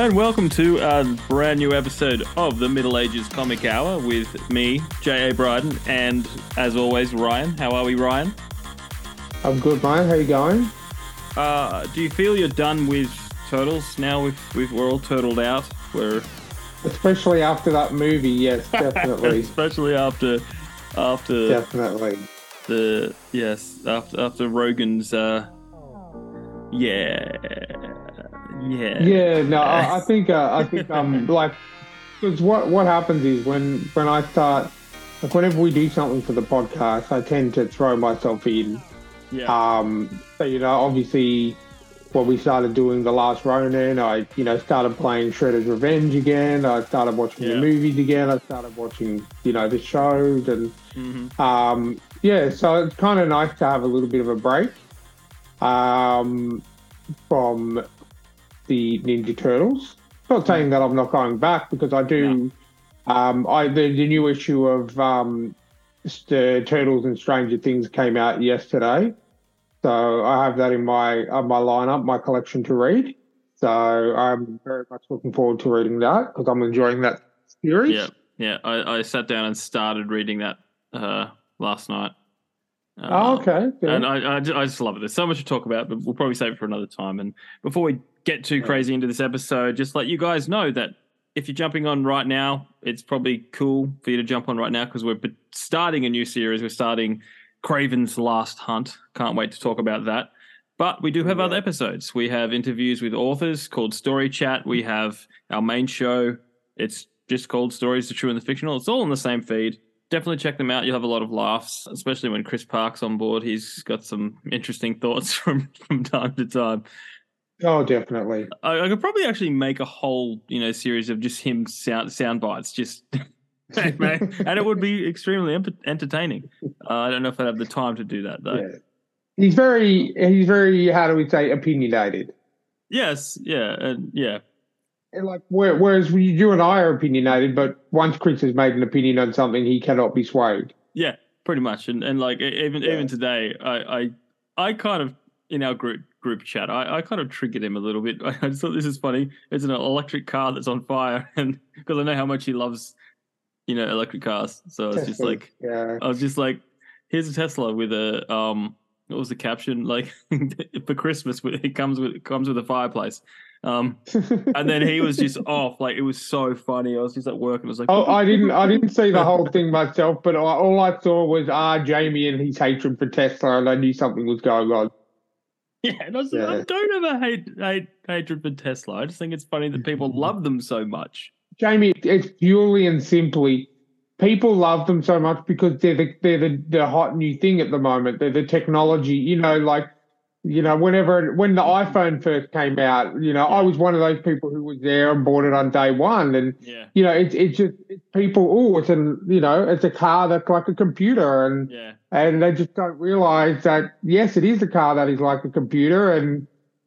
And welcome to a brand new episode of the Middle Agers Comic Hour with me, J.A. Bryden, and as always, Ryan. How are we, Ryan? I'm good, mate. How you going? Uh, do you feel you're done with turtles now? We've, we've, we're all turtled out. We're especially after that movie. Yes, definitely. especially after after definitely the yes after after Rogan's uh yeah yeah. Yeah no I, I think uh, I think um like because what what happens is when when I start like whenever we do something for the podcast I tend to throw myself in. Yeah. Um so you know obviously when we started doing the last Ronin I you know started playing Shredder's Revenge again. I started watching Yeah. the movies again. I started watching you know the shows and hmm Um, yeah, so it's kind of nice to have a little bit of a break um, from the Ninja Turtles. Not saying that I'm not going back because I do. Um, I the, the new issue of um, the Turtles and Stranger Things came out yesterday, so I have that in my uh, my lineup, my collection to read. So I'm very much looking forward to reading that because I'm enjoying that series. yeah yeah I, I sat down and started reading that uh last night Uh, Oh, okay. Yeah. And I, I, I just love it. There's so much to talk about, but we'll probably save it for another time. And before we get too crazy into this episode, just let you guys know that if you're jumping on right now, it's probably cool for you to jump on right now because we're starting a new series. We're starting Kraven's Last Hunt. Can't wait to talk about that. But we do have Yeah. other episodes. We have interviews with authors called Story Chat. We have our main show. It's just called Stories, the True and the Fictional. It's all in the same feed definitely check them out. You'll have a lot of laughs, especially when Chris Park's on board. He's got some interesting thoughts from from time to time. Oh, definitely. I, I could probably actually make a whole you know series of just him sound sound bites, just and it would be extremely em- entertaining. Uh, I don't know if I'd have the time to do that though. Yeah. He's very, he's very, how do we say, opinionated. Yes, yeah, and yeah, And like, whereas we, you and I are opinionated, but once Chris has made an opinion on something, he cannot be swayed. yeah, pretty much. And and like even Yeah. even today, I I I kind of in our group group chat, I, I kind of triggered him a little bit. I just thought this is funny. It's an electric car that's on fire, and because I know how much he loves, you know, electric cars. So it's just like yeah. I was just like, here's a Tesla with a um, what was the caption like for Christmas? It comes with it comes with a fireplace. Um, and then he was just off. Like it was so funny. I was just at work and I was like, Oh, I didn't, I didn't see the whole thing myself, but I, all I saw was ah Jamie and his hatred for Tesla, and I knew something was going on. Yeah, and I, was, I don't ever hate, hate hatred for Tesla. I just think it's funny that people mm. love them so much. Jamie, it's purely and simply people love them so much because they're the they're the, the hot new thing at the moment. They're the technology, you know, like you know, whenever when the iPhone first came out, you know, I was one of those people who was there and bought it on day one, and Yeah, you know, it's it's just it's people. Oh, it's an you know, it's a car that's like a computer, and yeah, and they just don't realize that yes, it is a car that is like a computer, and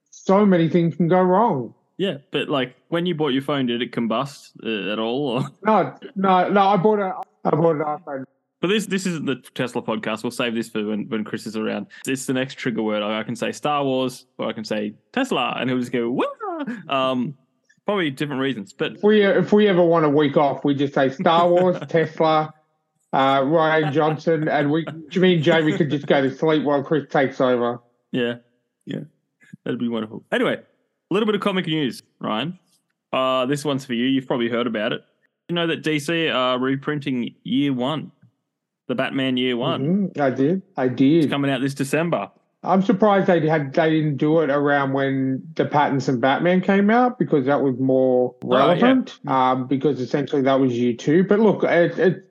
so many things can go wrong. yeah. But like when you bought your phone, did it combust uh, at all? Or? No, no, no. I bought a I bought an iPhone. But this this isn't the Tesla podcast. We'll save this for when, when Chris is around. It's the next trigger word. I, I can say Star Wars or I can say Tesla, and he'll just go Wah! Um, probably different reasons. But If we if we ever want a week off, we just say Star Wars, Tesla, uh, Rian Johnson, and we. Me and Jamie could just go to sleep while Chris takes over. Yeah, yeah, that'd be wonderful. Anyway, a little bit of comic news, Ryan. Uh, this one's for you. You've probably heard about it. You know that DC are reprinting Year One, the Batman Year One, Mhm, I did. I did. It's coming out this December. I'm surprised they had they didn't do it around when the Pattinson Batman came out because that was more Oh, yeah. relevant. Um, because essentially that was year two. But look, it, it,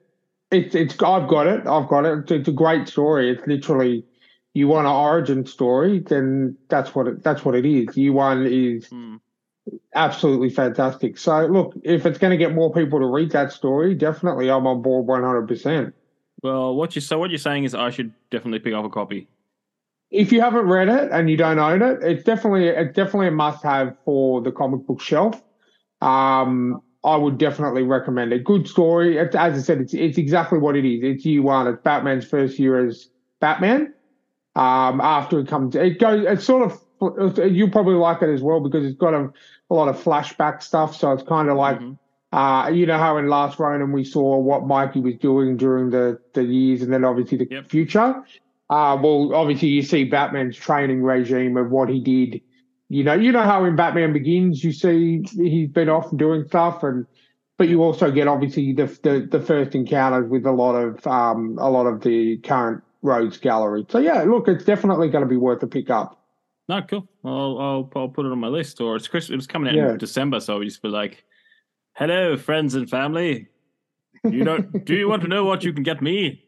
it's it's I've got it. I've got it. It's, it's a great story. It's literally you want an origin story, then that's what it that's what it is. You one is Hmm. absolutely fantastic. So look, if it's going to get more people to read that story, definitely I'm on board 100. Well, what you so what you're saying is I should definitely pick up a copy. If you haven't read it and you don't own it, it's definitely it's definitely a must have for the comic book shelf. Um, I would definitely recommend it. Good story. It's, as I said, it's it's exactly what it is. It's year one. It's Batman's first year as Batman. Um, after it comes, it goes. It sort of you'll probably like it as well because it's got a, a lot of flashback stuff. So it's kind of like, mm-hmm. Uh, you know, how in Last Ronin we saw what Mikey was doing during the, the years and then obviously the yep. future. Uh, well, obviously you see Batman's training regime of what he did. You know, you know how in Batman Begins you see he's been off doing stuff, and but you also get obviously the the, the first encounters with a lot of um, a lot of the current Rogues Gallery. So yeah, look, it's definitely going to be worth a pick up. No, cool. I'll, I'll, I'll put it on my list. Or it's Chris. It was coming out yeah. in December, so we just be like, "Hello, friends and family. You know, do you want to know what you can get me?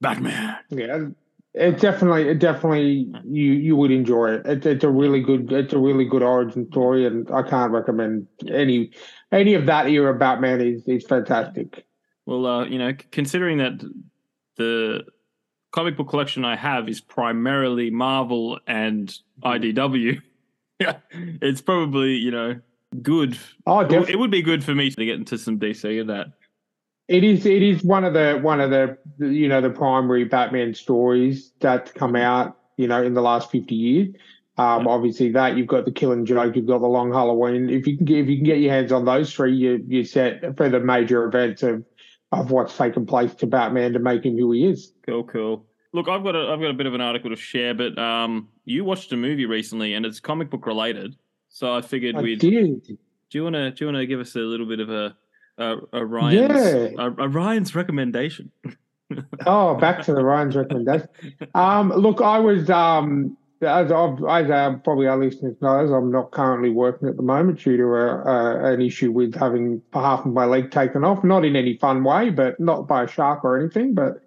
Batman." Yeah, it definitely, it definitely, you you would enjoy it. it. It's a really good, it's a really good origin story, and I can't recommend any any of that era Batman is is fantastic. Well, uh, you know, considering that the comic book collection I have is primarily Marvel and IDW. yeah, it's probably you know good. Oh, definitely. it would be good for me to get into some DC in that. It is. It is one of the one of the you know the primary Batman stories that come out you know in the last fifty years. Um. Obviously, that you've got the Killing Joke, you've got the Long Halloween. If you can get if you can get your hands on those three, you you set for the major events of of what's taken place to Batman to make him who he is. Cool, cool. Look, I've got a I've got a bit of an article to share, but um, you watched a movie recently and it's comic book related, so I figured I we'd. Did. Do you want to do you want to give us a little bit of a a, a Ryan's yeah. a, a Ryan's recommendation? oh, back to the Ryan's recommendation. Um, look, I was um, as I've, as uh, probably our listeners knows, I'm not currently working at the moment due to a, a, an issue with having half of my leg taken off. Not in any fun way, but not by a shark or anything, but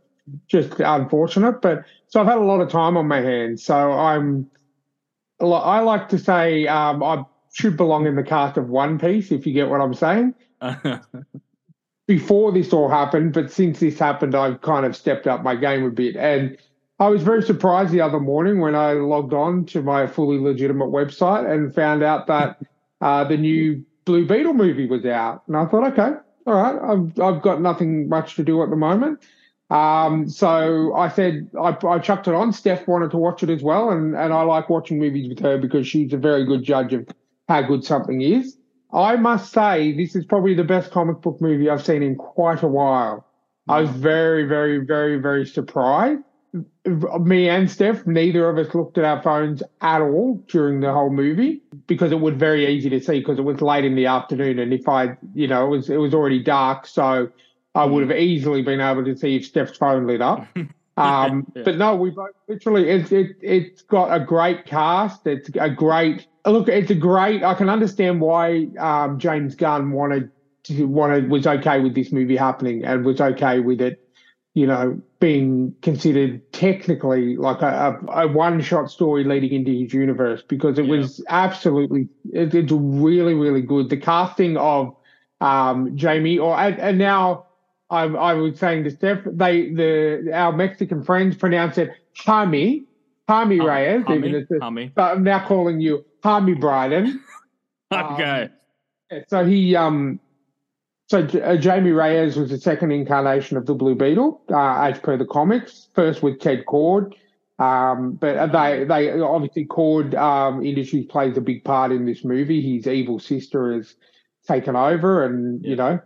just unfortunate. But so I've had a lot of time on my hands. So I'm, I like to say um, I should belong in the cast of One Piece, if you get what I'm saying. Before this all happened, but since this happened, I've kind of stepped up my game a bit. And I was very surprised the other morning when I logged on to my fully legitimate website and found out that uh, the new Blue Beetle movie was out. And I thought, okay, all right, I've, I've got nothing much to do at the moment. Um, so I said, I, I chucked it on. Steph wanted to watch it as well. And, and I like watching movies with her because she's a very good judge of how good something is. I must say, this is probably the best comic book movie I've seen in quite a while. I was very, very, very, very surprised me and Steph, neither of us looked at our phones at all during the whole movie because it was very easy to see because it was late in the afternoon, and if I, you know, it was it was already dark, so I would have easily been able to see if Steph's phone lit up. Um, yeah. But no, we both literally it's it it's got a great cast. It's a great look. It's a great. I can understand why um, James Gunn wanted to wanted was okay with this movie happening and was okay with it you know, being considered technically like a, a, a one-shot story leading into his universe because it yeah. was absolutely it, it's really really good. The casting of um, Jamie or and, and now I, I, was saying to Steph, they the our Mexican friends pronounce it Jaime Jaime Reyes. Hami, even it's Jaime, But I'm now calling you Jaime Bryden. okay. Um, so he um so uh, Jamie Reyes was the second incarnation of the Blue Beetle, uh, as per the comics. First with Ted Kord, um, but they they obviously Kord um, Industries plays a big part in this movie. His evil sister has taken over, and yeah. you know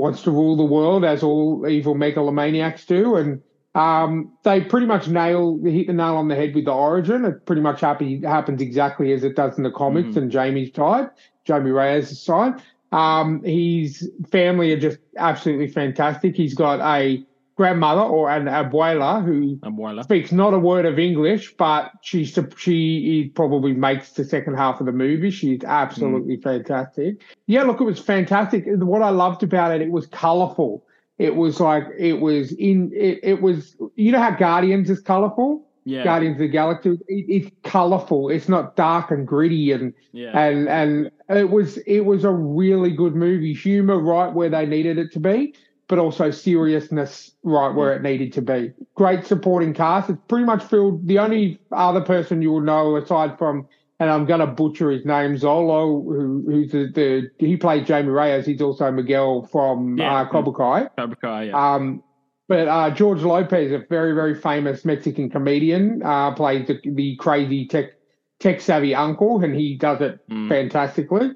wants to rule the world as all evil megalomaniacs do. And um, they pretty much nail hit the nail on the head with the origin. It pretty much happy, happens exactly as it does in the comics mm. and Jamie's side, Jamie Reyes' side. Um, his family are just absolutely fantastic. He's got a grandmother or an abuela who abuela. speaks not a word of English, but she she probably makes the second half of the movie. She's absolutely mm. fantastic. Yeah, look, it was fantastic. What I loved about it, it was colourful. It was like it was in it. It was you know how Guardians is colourful yeah. Guardians of the Galaxy. It, it's colorful. It's not dark and gritty and yeah. and and it was it was a really good movie. Humor right where they needed it to be, but also seriousness right where it needed to be. Great supporting cast. It's pretty much filled. The only other person you will know aside from and I'm going to butcher his name, Xolo, who, who's the, the he played Jamie Reyes. He's also Miguel from yeah. uh, Cobra Kai. Cobra Kai, yeah. Um, but uh, George Lopez, a very, very famous Mexican comedian, uh, plays the, the crazy tech tech savvy uncle, and he does it Mm. fantastically.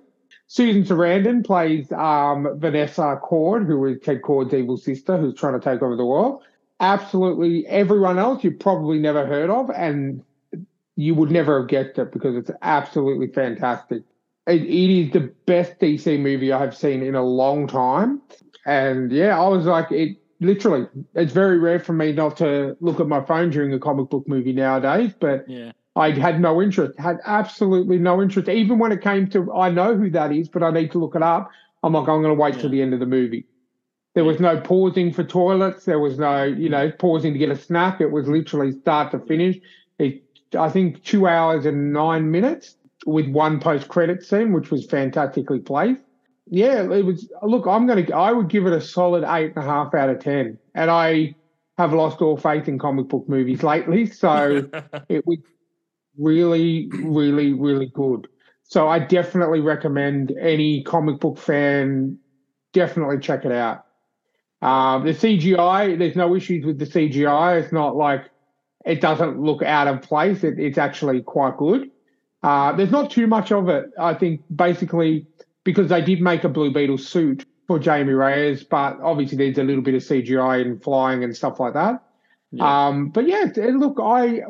Susan Sarandon plays um, Vanessa Kord, who is Ted Kord's evil sister, who's trying to take over the world. Absolutely everyone else you've probably never heard of, and you would never have guessed it because it's absolutely fantastic. It, it is the best DC movie I have seen in a long time. And yeah, I was like, it literally, it's very rare for me not to look at my phone during a comic book movie nowadays, but Yeah. I had no interest, had absolutely no interest. Even when it came to, I know who that is, but I need to look it up. I'm like, I'm going to wait till the end of the movie. There was no pausing for toilets. There was no, you know, pausing to get a snack. It was literally start to finish. It, I think two hours and nine minutes with one post credit scene, which was fantastically placed. Yeah, it was. Look, I'm going to, I would give it a solid eight and a half out of 10. And I have lost all faith in comic book movies lately. So it was really, really, really good. So I definitely recommend any comic book fan definitely check it out. Um, the CGI, there's no issues with the CGI. It's not like it doesn't look out of place. It, it's actually quite good. Uh, there's not too much of it. I think basically because they did make a Blue Beetle suit for Jamie Reyes, but obviously there's a little bit of CGI and flying and stuff like that. Yeah. Um, but yeah, look, I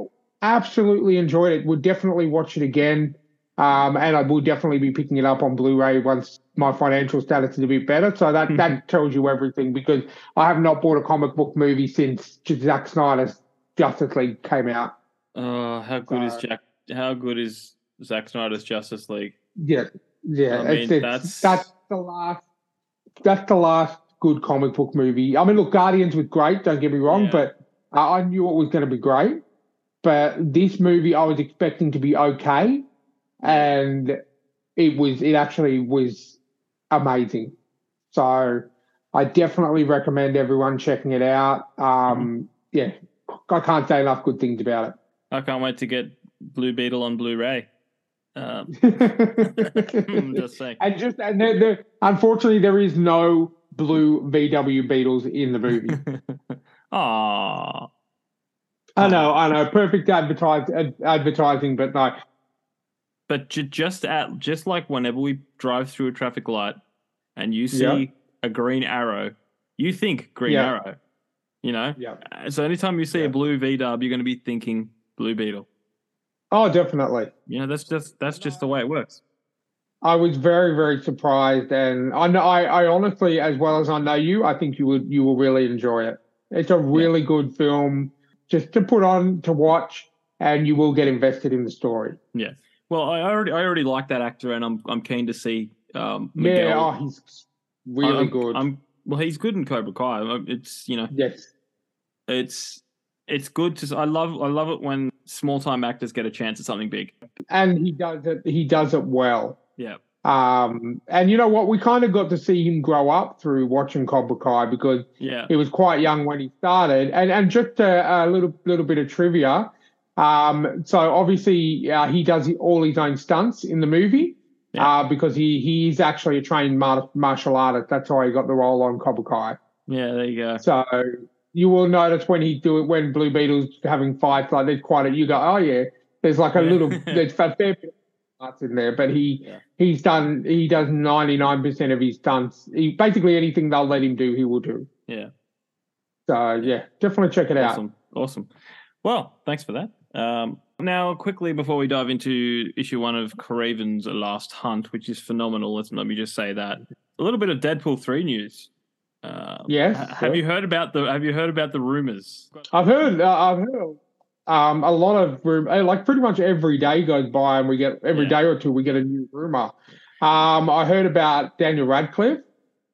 absolutely enjoyed it. Would definitely watch it again. Um, and I will definitely be picking it up on Blu-ray once my financial status is a bit better. So that, that tells you everything because I have not bought a comic book movie since Zack Snyder's Justice League came out. Oh, how good is Uh, Jack? How good is Zack Snyder's Justice League? Yeah, yeah. I it's, mean, it's, that's- that's the last. That's the last good comic book movie. I mean, look, Guardians was great. Don't get me wrong, Yeah. but I I knew it was going to be great. But this movie, I was expecting to be okay, and it was. It actually was amazing. So, I definitely recommend everyone checking it out. Um, Yeah, I can't say enough good things about it. I can't wait to get Blue Beetle on Blu-ray. Um, just saying. And just and there, there, unfortunately, there is no blue VW Beetles in the movie. Aww. I know, I know, perfect advertise, ad, advertising, but no, But ju- just at just like whenever we drive through a traffic light and you see Yeah. a green arrow, you think green Yeah. arrow. You know. yeah. Uh, So anytime you see Yeah. a blue V Dub, you're going to be thinking Blue Beetle. Oh, definitely. You know, that's just that's just the way it works. I was very, very surprised, and I know, I, I honestly, as well as I know you, I think you would, you will really enjoy it. It's a really good film, just to put on to watch, and you will get invested in the story. Yeah. Well, I already I already like that actor, and I'm I'm keen to see um, Miguel. Yeah, oh, he's really I'm- good. I'm well, he's good in Cobra Kai. It's you know, yes, it's it's good to. I love I love it when small time actors get a chance at something big. and he does it. He does it well. Yeah. Um, and you know what? We kind of got to see him grow up through watching Cobra Kai because Yeah. he was quite young when he started. And and just a, a little little bit of trivia. Um, so obviously uh, he does all his own stunts in the movie Yeah. uh, because he he's actually a trained mar- martial artist. That's why he got the role on Cobra Kai. Yeah. There you go. So you will notice when he do it when Blue Beetle's having fights like there's quite a you go oh yeah there's like a Yeah. little there's a fair bit parts in there but he Yeah. he's done he does 99 percent of his stunts he basically anything they'll let him do he will do Yeah. so yeah definitely check it out Awesome. Awesome. Well, thanks for that. Um, now, quickly before we dive into issue one of Kraven's Last Hunt, which is phenomenal, let me just say that a little bit of Deadpool three news. Um, Yes, ha- sure. Have you heard about the Have you heard about the rumors? I've heard uh, I've heard um, a lot of room uh, like pretty much every day goes by and we get every Yeah. day or two we get a new rumor um, I heard about Daniel Radcliffe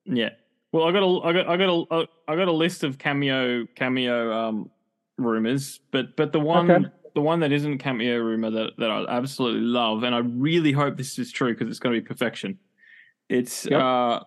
Yeah. Well, I got a I got I got a uh, got a list of cameo cameo um rumors, but but the one Okay. the one that isn't cameo rumor that that I absolutely love, and I really hope this is true because it's going to be perfection. It's Yep. uh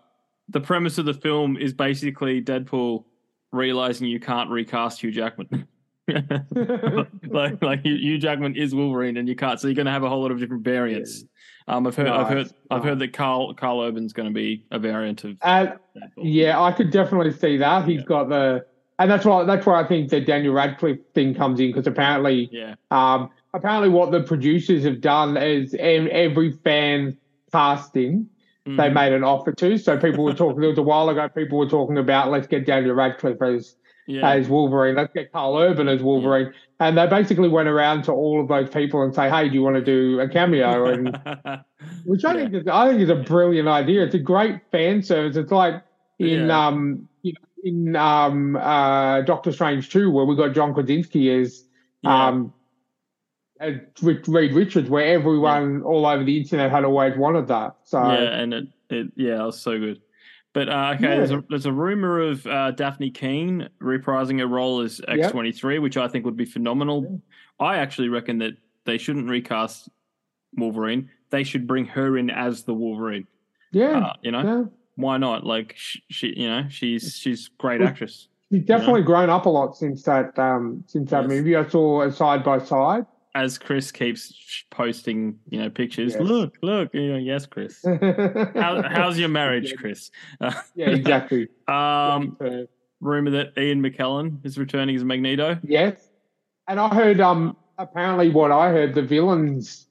the premise of the film is basically Deadpool realizing you can't recast Hugh Jackman. like like Hugh, Jackman is Wolverine and you can't, so you're going to have a whole lot of different variants. Um, I've heard I've heard I've heard that Carl Carl Urban's going to be a variant of Deadpool. Yeah, I could definitely see that. He's Yeah. got the, and that's why that's why I think the Daniel Radcliffe thing comes in because apparently yeah. um, apparently what the producers have done is every fan casting they Mhm. made an offer to. So people were talking. There was a while ago. People were talking about let's get Daniel Radcliffe as yeah. as Wolverine. Let's get Carl Urban as Wolverine. And they basically went around to all of those people and say, "Hey, do you want to do a cameo?" And which I Yeah. think is I think is a brilliant idea. It's a great fan service. It's like in Yeah. um you know, in um uh Doctor Strange two where we got John Krasinski as Yeah. um as Reed Richards, where everyone all over the internet had always wanted that. So yeah, and it, it yeah, it was so good. But uh, okay, there's a there's a rumor of uh, Dafne Keen reprising her role as X twenty three, which I think would be phenomenal. I actually reckon that they shouldn't recast Wolverine. They should bring her in as the Wolverine. yeah, Uh, you know, yeah. why not? Like she, she, you know, she's she's great Well, actress. She's definitely grown up a lot since that um since that Yes. movie. I saw a side by side. As Chris keeps posting, you know, pictures. Yes. Look, look. You know, yes, Chris. How, how's your marriage, Chris? Yeah, exactly. um, rumor that Ian McKellen is returning as Magneto. yes, and I heard um apparently what I heard the villains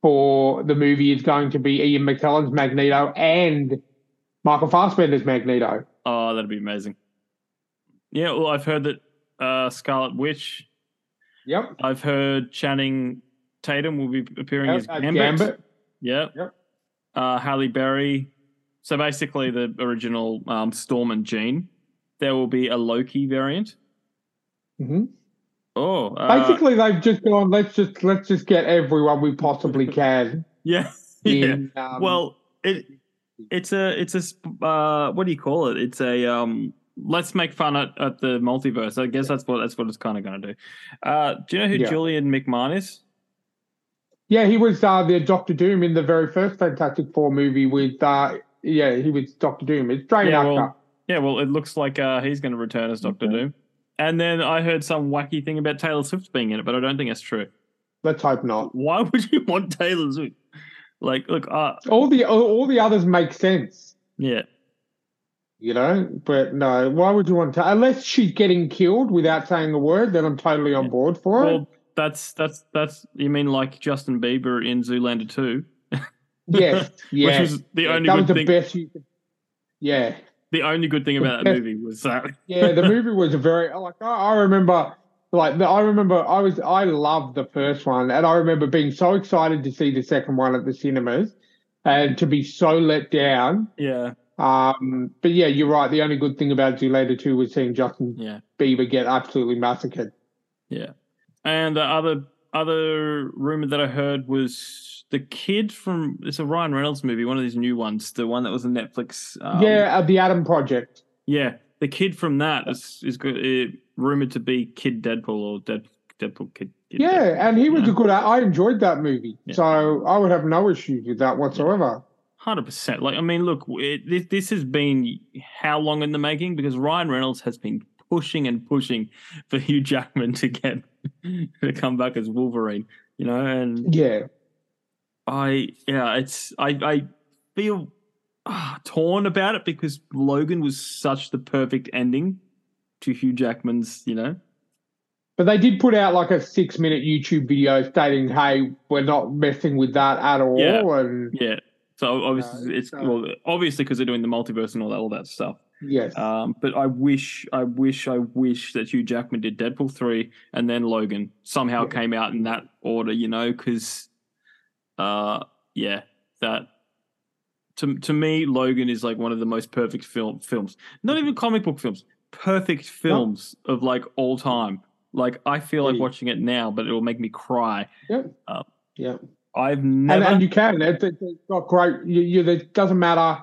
for the movie is going to be Ian McKellen's Magneto and Michael Fassbender's Magneto. Oh, that'd be amazing. Yeah, well, I've heard that uh, Scarlet Witch. Yep. I've heard Channing Tatum will be appearing as Uh, Gambit. Gambit. Yeah. Yep. Uh, Halle Berry. So basically, the original um, Storm and Jean. There will be a Loki variant. Mhm. Oh, uh, Basically, they've just gone. Let's just let's just get everyone we possibly can. yeah, yeah. Um, well, it it's a it's a uh, what do you call it? It's a um. Let's make fun at, at the multiverse. I guess that's what that's what it's kind of going to do. Uh, do you know who Yeah. Julian McMahon is? yeah, he was uh, the Doctor Doom in the very first Fantastic Four movie with. Uh, yeah, he was Doctor Doom. It's Australian Yeah, actor. well- Yeah, well, it looks like uh, he's going to return as Doctor Okay. Doom. And then I heard some wacky thing about Taylor Swift being in it, but I don't think that's true. Let's hope not. Why would you want Taylor Swift? Like, look, uh, All the all the others make sense, yeah, you know. But no, why would you want to? Unless she's getting killed without saying a word, then I'm totally on board for it. well, that's that's that's you mean like Justin Bieber in Zoolander two, yes, yes. which was the only that was good the thing. best. You could, yeah, The only good thing about that movie was that. yeah. The movie was a very like I, I remember. Like the, I remember, I was I loved the first one, and I remember being so excited to see the second one at the cinemas, and to be so let down. Yeah, Um, but yeah, you're right. The only good thing about Zoolander 2 was seeing Justin yeah, Bieber get absolutely massacred. yeah. And the other other rumor that I heard was the kid from it's a Ryan Reynolds movie, one of these new ones, the one that was on Netflix. Um, yeah, uh, the Adam Project. Yeah, the kid from that is is good. Uh, rumored to be Kid Deadpool or Dead Deadpool Kid. kid Yeah, Deadpool, and he was Yeah. a good. I enjoyed that movie, Yeah. so I would have no issues with that whatsoever. Hundred percent. Like, I mean, look, it, this this has been how long in the making? Because Ryan Reynolds has been pushing and pushing for Hugh Jackman to get to come back as Wolverine. You know, and Yeah, I yeah, it's I I feel ah, torn about it because Logan was such the perfect ending to Hugh Jackman's. You know. but they did put out like a six-minute YouTube video stating, "Hey, we're not messing with that at all." Yeah. And Yeah. So obviously, No, it's so- well, obviously because they're doing the multiverse and all that, all that stuff. yes, Um, but I wish, I wish, I wish that Hugh Jackman did Deadpool three and then Logan somehow Yeah. came out in that order. You know, because, uh, yeah, that to to me, Logan is like one of the most perfect film films. Not even comic book films, perfect films of like all time. Like I feel like watching it now, but it will make me cry. yep, uh, yep. I've never. and you can. It, it, it's got great. You, you, it doesn't matter.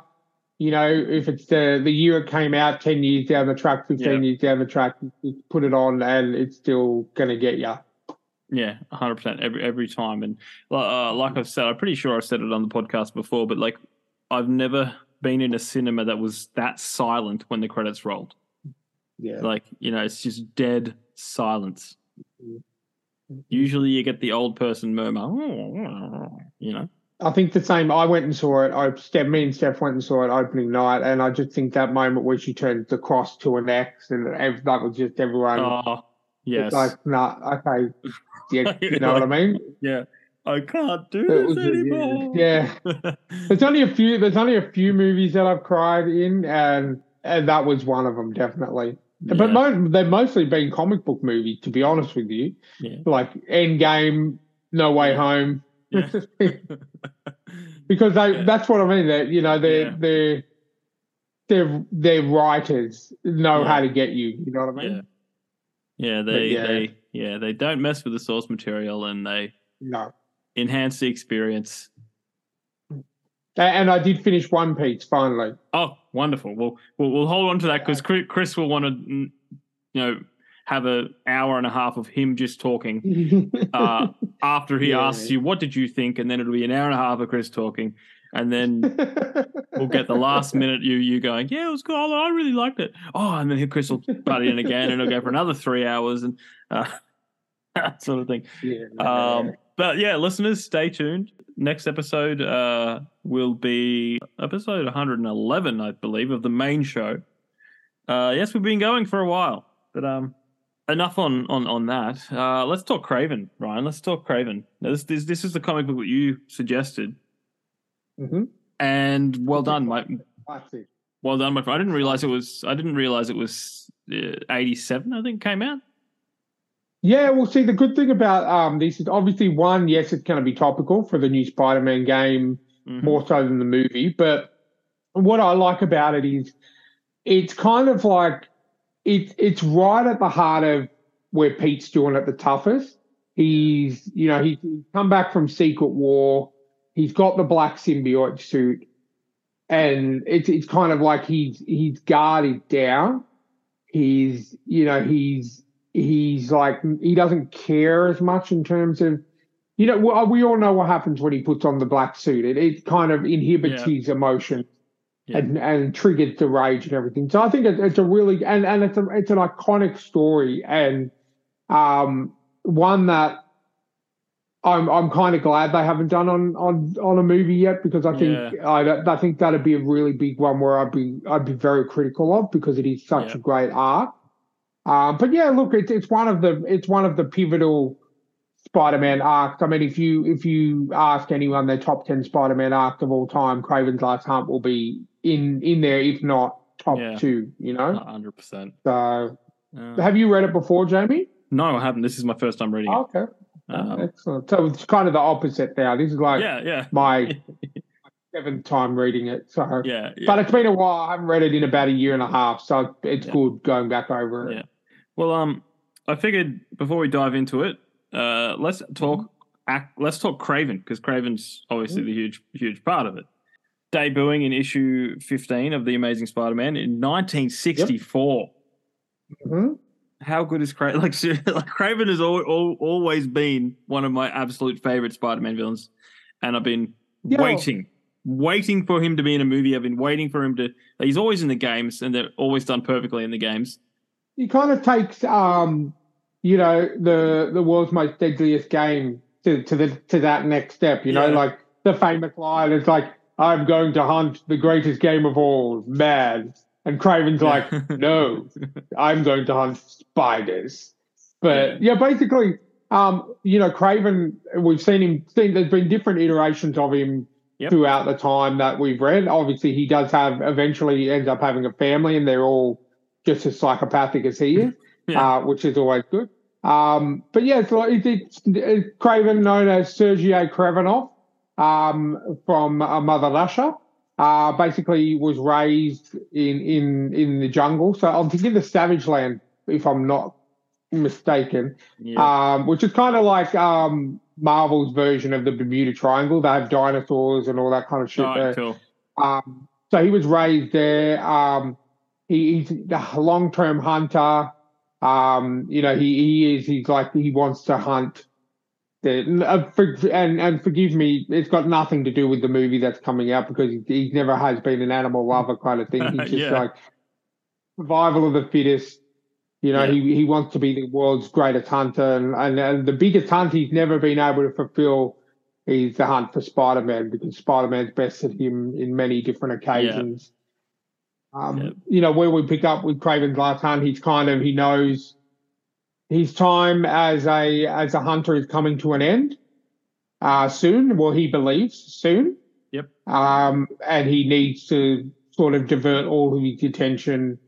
You know, if it's the the year it came out, ten years down the track, fifteen years down the track, you- put it on, and it's still gonna get you. Yeah, hundred percent every every time, and uh, like I've said, I'm pretty sure I've said it on the podcast before, but like I've never been in a cinema that was that silent when the credits rolled. Yeah. Like you know, it's just dead silence. Usually, you get the old person murmur, hmm, you know. I think the same. I went and saw it. I Steph, me and Steph went and saw it opening night, and I just think that moment where she turned the cross to an X, and that was just everyone. Oh, yes, like, nah, okay. You, you know what I mean? Yeah. I can't do It this was- anymore. yeah. There's only a few. There's only a few movies that I've cried in, and and that was one of them definitely. Yeah. But mo- they've mostly been comic book movies, to be honest with you. Yeah. Like Endgame, No Way Yeah. Home, because they that's what I mean. That you know they're they're they're they're writers know how to get you. You know what I mean? yeah. They yeah. they yeah, they don't mess with the source material and they No. enhance the experience. And I did finish One Piece finally. Oh, wonderful. Well, we'll, we'll hold on to that because Chris will want to, you know, have an hour and a half of him just talking uh, after he Yeah. asks you, "What did you think?" and then it'll be an hour and a half of Chris talking, and then we'll get the last minute you you going, "Yeah, it was cool. I really liked it." Oh, and then Chris will butt in again, and it'll go for another three hours, and uh, that sort of thing. yeah. Um, but yeah, listeners, stay tuned. Next episode uh, will be episode 111, I believe, of the main show. Uh, yes, we've been going for a while, but um, enough on on on that. Uh, let's talk Kraven, Ryan. Let's talk Kraven. Now, this this this is the comic book that you suggested, Mhm. and well done. Classic. Well done, my friend. I didn't realize it was. I didn't realize it was uh, 87. I think came out. Yeah, well, see, the good thing about um, this is obviously one, yes, it's going to be topical for the new Spider-Man game Mhm. more so than the movie. But what I like about it is it's kind of like it's it's right at the heart of where Pete's doing it the toughest. He's you know he's come back from Secret War. He's got the black symbiote suit, and it's it's kind of like he's he's guarded down. He's you know he's he's like he doesn't care as much in terms of you know we, we all know what happens when he puts on the black suit it, it kind of inhibits Yeah. his emotion Yeah. and and triggers the rage and everything so i think it, it's a really and and it's a it's an iconic story and um one that I'm I'm kind of glad they haven't done on on on a movie yet because I think I I think that'd be a really big one where I'd be I'd be very critical of because it is such Yeah. a great art. Um, but yeah, look, it's it's one of the it's one of the pivotal Spider-Man arcs. I mean, if you if you ask anyone their top ten Spider-Man arcs of all time, Kraven's Last Hunt will be in in there, if not top Yeah. two. You know, hundred percent. so Uh, have you read it before, Jamie? no, I haven't. This is my first time reading it. Oh, okay, Um, excellent. So it's kind of the opposite now. This is like yeah, yeah, my seventh time reading it. So, yeah, yeah. but it's been a while. I haven't read it in about a year and a half, so it's Yeah. good going back over it. Yeah. Well, um, I figured before we dive into it, uh, let's talk. Act, let's talk Kraven because Kraven's obviously the huge, huge part of it. Debuting in issue fifteen of the Amazing Spider-Man in 1964. Mhm. How good is Kraven? Like, like Kraven has al- al- always been one of my absolute favorite Spider-Man villains, and I've been Yeah. waiting, waiting for him to be in a movie. I've been waiting for him to. He's always in the games, and they're always done perfectly in the games. He kind of takes, um, you know, the the world's most deadliest game to to the to that next step. You know, Yeah. like the famous line is like, "I'm going to hunt the greatest game of all, man." And Kraven's like, "No, I'm going to hunt spiders." But yeah, basically, um, you know, Kraven, we've seen him. Seen there's been different iterations of him Yep. throughout the time that we've read. Obviously, he does have. Eventually, he ends up having a family, and they're all just as psychopathic as he is, Yeah. uh, which is always good. Um, but yeah, it's like it's, it's Kraven, known as Sergei Kravinoff, um, from uh, Mother Russia. Uh, basically was raised in, in, in the jungle. So I'm thinking the Savage Land, if I'm not mistaken, yeah. um, which is kind of like um, Marvel's version of the Bermuda Triangle. They have dinosaurs and all that kind of shit All there. cool. Um, so he was raised there. He, he's a long-term hunter. Um, you know, he, he is. He's like he wants to hunt. The, uh, for, and and forgive me, it's got nothing to do with the movie that's coming out because he, he never has been an animal lover kind of thing. He's just Yeah. like survival of the fittest. You know, Yeah. he he wants to be the world's greatest hunter, and, and and the biggest hunt he's never been able to fulfill is the hunt for Spider Man because Spider Man's bested him in many different occasions. Um, Yeah. You know, where we pick up with Kraven's last hunt, he's kind of he knows his time as a as a hunter is coming to an end uh, soon. Well, he believes soon. Yep. Um, and he needs to sort of divert all of his attention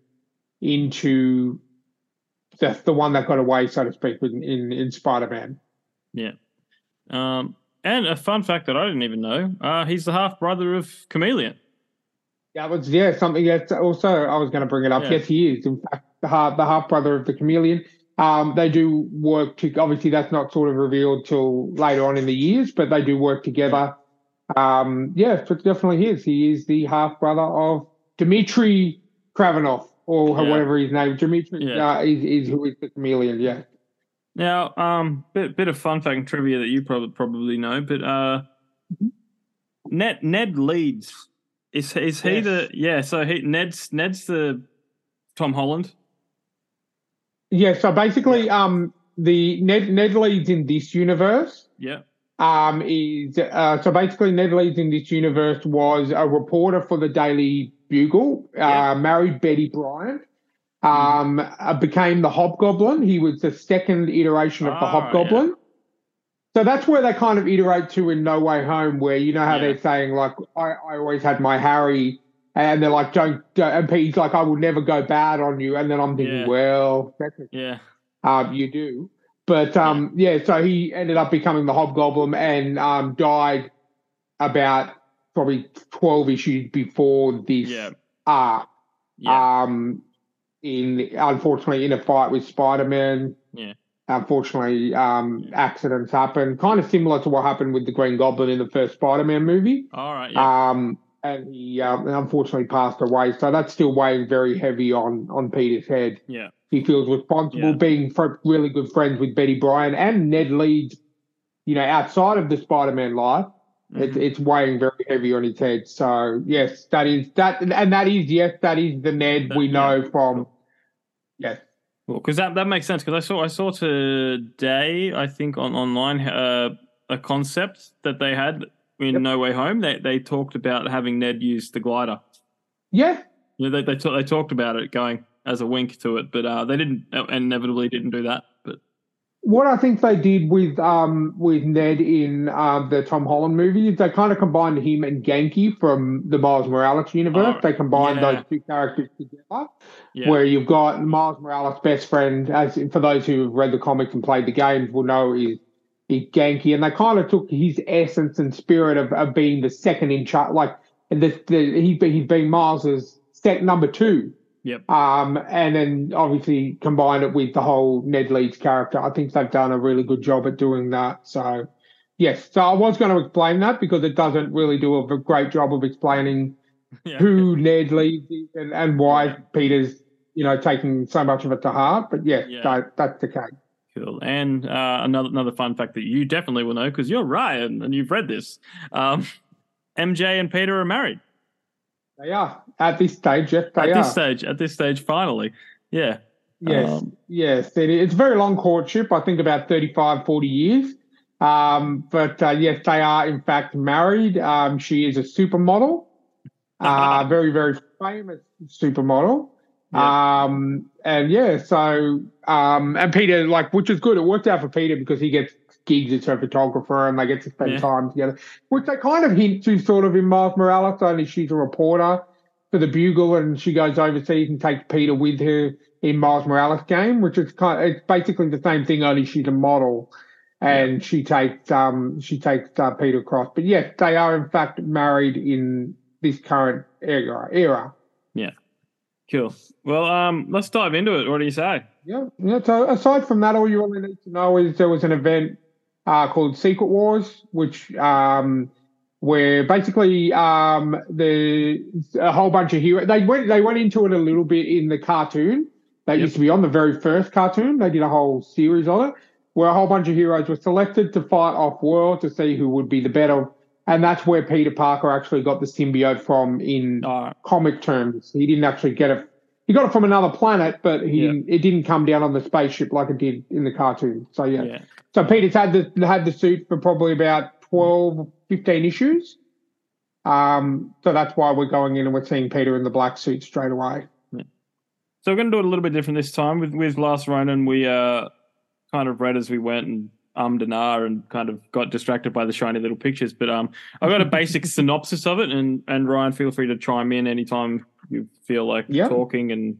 into the the one that got away, so to speak, in in, in Spider Man. Yeah. Um, and a fun fact that I didn't even know: uh, he's the half brother of Chameleon. That was yeah something that also I was going to bring it up. Yeah. Yes, he is in fact the half the half brother of the chameleon. Um, they do work to obviously that's not sort of revealed till later on in the years, but they do work together. Um, yeah, so definitely he is. He is the half brother of Dmitry Kravinoff or Yeah. whatever his name. Dmitry Yeah. uh, is, is who is the chameleon. Yeah. Now, um, bit bit of fun fact and trivia that you probably probably know, but uh, Ned Ned Leeds is is he Yes. the yeah? So he Ned's Ned's the Tom Holland. Yeah. So basically, um, the Ned Ned Leeds in this universe Yeah, um, is uh, so basically Ned Leeds in this universe was a reporter for the Daily Bugle, uh, Yeah. married Betty Brant, um, uh, became the Hobgoblin. He was the second iteration of the Ah, Hobgoblin. So that's where they kind of iterate to in No Way Home, where you know how Yeah. they're saying like I, I always had my Harry, and they're like don't, don't and Pete's like I will never go bad on you, and then I'm thinking Yeah. well yeah, um, you do. But um, yeah. so he ended up becoming the Hobgoblin and um, died about probably 12 issues before this yeah, arc. yeah. Um, in unfortunately, in a fight with Spider Man. Yeah. Unfortunately, um, accidents happen, kind of similar to what happened with the Green Goblin in the first Spider Man movie. All right, yeah, Um, and he um, unfortunately passed away. So that's still weighing very heavy on on Peter's head yeah, he feels responsible Yeah. being really good friends with Betty Brant and Ned Leeds, you know, outside of the Spider-Man life. It's Mhm. it's weighing very heavy on his head. So yes, that is that, and that is yes, that is the Ned That- we know from. Yes, Well, because that, that makes sense. Because I saw I saw today, I think on online uh, a concept that they had in Yep. No Way Home. They they talked about having Ned use the glider. yeah, Yeah, they they, ta- they talked about it going as a wink to it, but uh, they didn't inevitably didn't do that. What I think they did with um with Ned in um the Tom Holland movie is they kind of combined him and Ganke from the Miles Morales universe. Oh, they combined yeah. those two characters together. yeah, where you've got Miles Morales' best friend, as for those who have read the comics and played the games will know is is Ganke, and they kind of took his essence and spirit of, of being the second in charge, like the, the he's been he's been Miles's set number two. Yep. Um, and then obviously combine it with the whole Ned Leeds character. I think they've done a really good job at doing that. So, yes. So I was going to explain that because it doesn't really do a great job of explaining yeah. who Ned Leeds is and, and why Yeah. Peter's, you know, taking so much of it to heart. But yes, Yeah. that, that's the case. Cool. And uh, another another fun fact that you definitely will know because you're Ryan and you've read this. Um, MJ and Peter are married They are at this stage. Yes, they at are. this stage. At this stage, finally. Yeah. yes, Um, yes. It, it's a very long courtship. I think about 35, 40 years. Um, but uh, yes, they are in fact married. Um, she is a supermodel, uh, very very famous supermodel. Yeah. Um, and yeah, so um, and Peter, like, which is good. It worked out for Peter because he gets gigs as her photographer, and they get to spend Yeah. time together, which they kind of hint to, sort of in Miles Morales. Only she's a reporter for the Bugle, and she goes overseas and takes Peter with her in Miles Morales game, which is kind. Of, it's basically the same thing, only she's a model, and she takes um she takes uh, Peter across. But yes, they are in fact married in this current era. Era. Yeah. Cool. Well, um, let's dive into it. What do you say? Yeah. yeah. So aside from that, all you really need to know is there was an event uh, called Secret Wars, which um, where basically um, the a whole bunch of heroes they went they went into it a little bit in the cartoon that Yep. used to be on the very first cartoon. They did a whole series on it where a whole bunch of heroes were selected to fight off world to see who would be the better. And that's where Peter Parker actually got the symbiote from in right. comic terms. He didn't actually get it. He got it from another planet, but he didn't, it didn't come down on the spaceship like it did in the cartoon. So yeah. Yeah. So Peter's had the had the suit for probably about 12, 15 issues. Um, so that's why we're going in and we're seeing Peter in the black suit straight away. So we're going to do it a little bit different this time. With with Last Ronin, we uh kind of read as we went and ummed and ah and kind of got distracted by the shiny little pictures. But um, I got a basic synopsis of it, and and Ryan, feel free to chime in anytime you feel like Yeah. talking and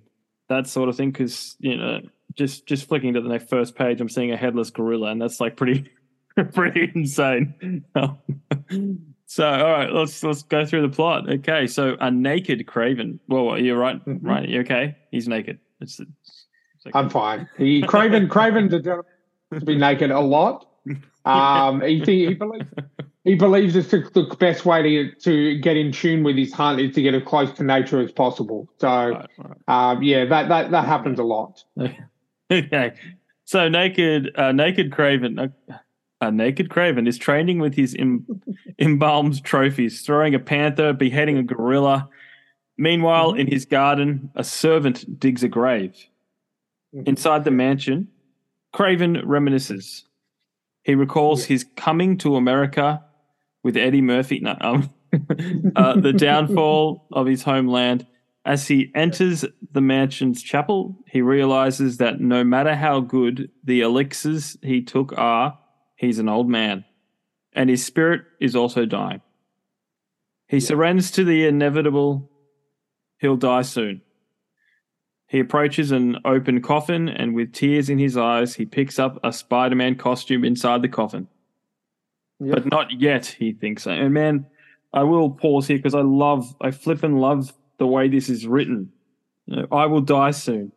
that sort of thing. Because you know, just just flicking to the next first page, I'm seeing a headless gorilla, and that's like pretty pretty insane. so all right, let's let's go through the plot. Okay, so a naked Kraven. Well, you're right, Mhm. right? You okay? He's naked. It's, it's like- I'm fine. He Craven Craven to be naked a lot. Um, he he believes he believes it's the, the best way to to get in tune with his hunt is to get as close to nature as possible. So Right, right. um, yeah, that that that happens a lot. okay. So naked, uh, naked Kraven, uh, a naked Kraven is training with his em- embalmed trophies, throwing a panther, beheading a gorilla. Meanwhile, in his garden, a servant digs a grave. Inside the mansion, Kraven reminisces. He recalls his coming to America with Eddie Murphy. No, um, uh, the downfall of his homeland. As he enters the mansion's chapel, he realizes that no matter how good the elixirs he took are, he's an old man, and his spirit is also dying. He surrenders to the inevitable. He'll die soon. He approaches an open coffin, and with tears in his eyes, he picks up a Spider Man costume inside the coffin. Yeah. But not yet, he thinks. And man, I will pause here because I love, I flip and love the way this is written. You know, I will die soon.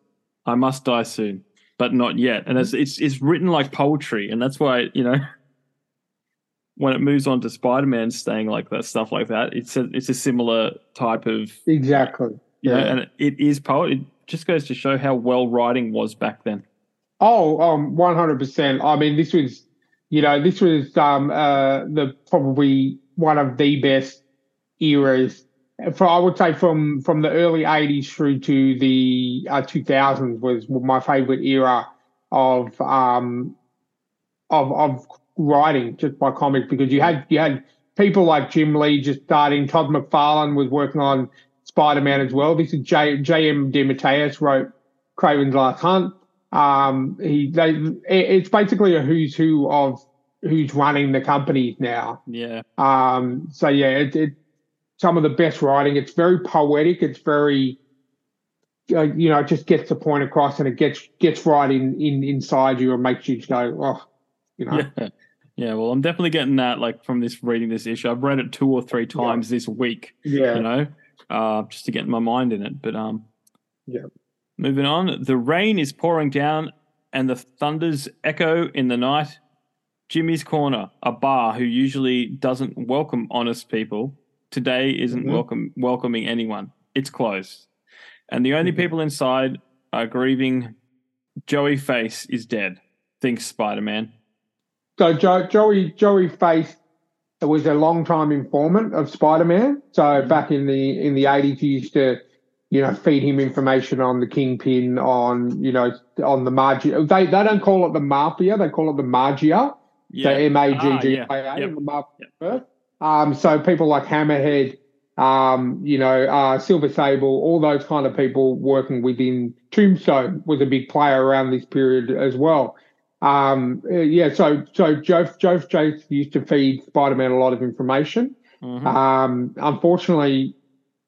I must die soon, but not yet. And it's, it's, it's written like poetry. And that's why, you know, when it moves on to Spider Man staying like that, stuff like that, it's a, it's a similar type of Exactly. you know, Yeah. and it is poet. It just goes to show how well writing was back then. Oh, um, one hundred percent. I mean, this was, you know, this was um uh the probably one of the best eras. For I would say from from the early '80s through to the uh, 2000s was my favorite era of um of of writing just by comics because you had you had people like Jim Lee just starting. Todd McFarlane was working on Spider Man as well. This is J J M DeMatteis wrote Kraven's Last Hunt. Um, he they it- it's basically a who's who of who's running the companies now. Yeah, Um, so yeah, it, it some of the best writing. It's very poetic. It's very uh, you know, it just gets the point across, and it gets gets right in in inside you, and makes you go, oh, you know, yeah, yeah. Well, I'm definitely getting that like from this reading this issue. I've read it two or three times this week. yeah, You know, uh, just to get my mind in it. But um, Yeah. Moving on, the rain is pouring down, and the thunders echo in the night. Jimmy's Corner, a bar who usually doesn't welcome honest people, today isn't Mhm. welcome welcoming anyone. It's closed, and the only Mhm. people inside are grieving. Joey Face is dead. Thinks Spider Man. So jo- Joey Joey Face was a long time informant of Spider Man. So back in the in the eighties, he used to, you know, feed him information on the Kingpin, on you know, on the Maggia. They they don't call it the Mafia, they call it the Maggia. Yeah, M A G G Ah, I. A, Yep. the Mafia. Um, so people like Hammerhead, um, you know, uh, Silver Sable, all those kind of people working within Tombstone was a big player around this period as well. Um, uh, yeah, so so Joe Joe Chase used to feed Spider Man a lot of information. Mhm. Um, unfortunately,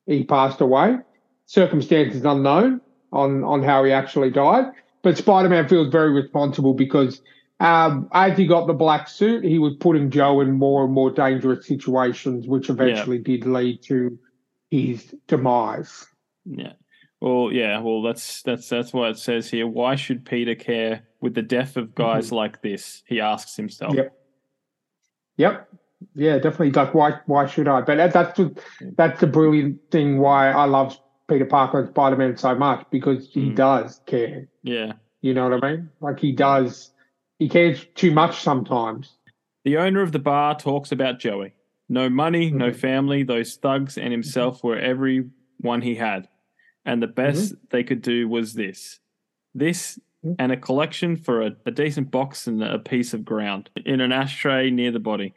he passed away. Circumstances unknown on on how he actually died. But Spider Man feels very responsible because um, as he got the black suit, he was putting Joe in more and more dangerous situations, which eventually did lead to his demise. Yeah. Well, yeah. Well, that's that's that's what it says here. Why should Peter care with the death of guys like this? He asks himself. Yep. Yep. Yeah, definitely. Like, why? Why should I? But that's the, that's the brilliant thing. Why I love Peter Parker and Spider Man so much because he Mm. does care. Yeah. You know what I mean? Like he does. He cares too much sometimes. The owner of the bar talks about Joey. No money, no Mhm. family. Those thugs and himself were everyone he had, and the best they could do was this, this, Mhm. and a collection for a, a decent box and a piece of ground in an ashtray near the body.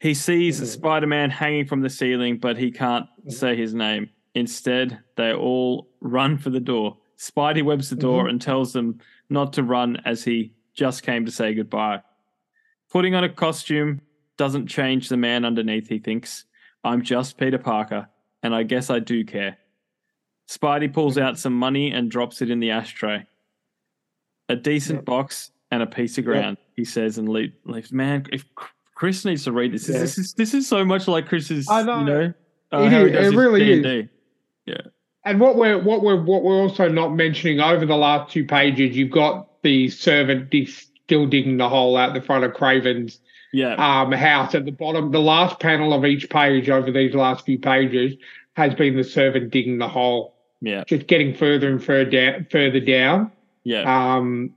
He sees Mhm. Spider Man hanging from the ceiling, but he can't Mhm. say his name. Instead, they all run for the door. Spidey webs the door and tells them not to run as he just came to say goodbye. Putting on a costume doesn't change the man underneath, he thinks. I'm just Peter Parker, and I guess I do care. Spidey pulls out some money and drops it in the ashtray. A decent Yep. box and a piece of ground, he says, and le- leaves. Man, if Chris needs to read this, Yeah. this is this is so much like Chris's. I know. You know, uh, It how he does It really is. D&D. And what we're what we're what we're also not mentioning over the last two pages, you've got the servant dig, still digging the hole out the front of Kraven's Yeah, um, house at the bottom. The last panel of each page over these last few pages has been the servant digging the hole, yeah, just getting further and further down. Further down. yeah. Um,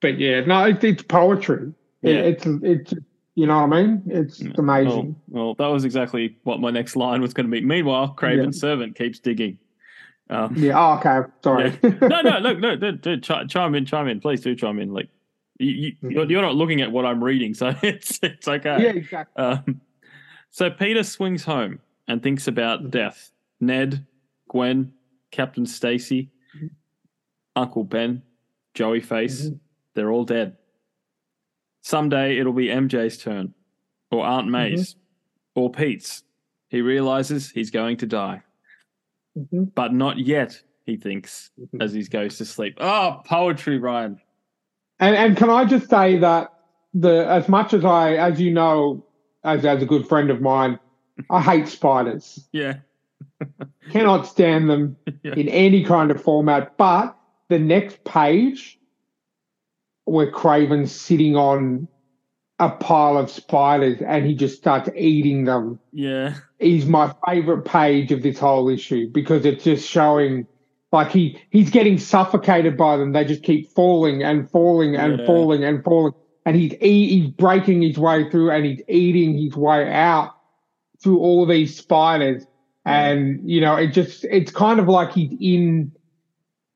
but yeah, no, it, it's poetry. It- Yeah. it's it's you know what I mean. It's Yeah. amazing. Well, well, that was exactly what my next line was going to be. Meanwhile, Kraven's servant keeps digging. Um, Yeah. Oh, okay. Sorry. no, no, look, no, dude, dude, chi- chime in, chime in, please do chime in. Like, you, you, you're, you're not looking at what I'm reading, so it's it's okay. yeah, exactly. Um, so Peter swings home and thinks about death. Ned, Gwen, Captain Stacy, Mhm. Uncle Ben, Joey Face, Mhm. they're all dead. Someday it'll be MJ's turn, or Aunt May's, or Pete's. He realizes he's going to die, Mhm. but not yet, he thinks, Mhm. as he goes to sleep. Oh, poetry, Ryan. And and can I just say that the as much as I as you know as as a good friend of mine, I hate spiders. Yeah. Cannot stand them Yeah. in any kind of format. But the next page where Kraven's sitting on a pile of spiders and he just starts eating them Yeah. is my favorite page of this whole issue because it's just showing like he he's getting suffocated by them. They just keep falling and falling and Yeah. falling and falling, and he's eat, he's breaking his way through and he's eating his way out through all these spiders. Yeah. And you know, it just it's kind of like he's in.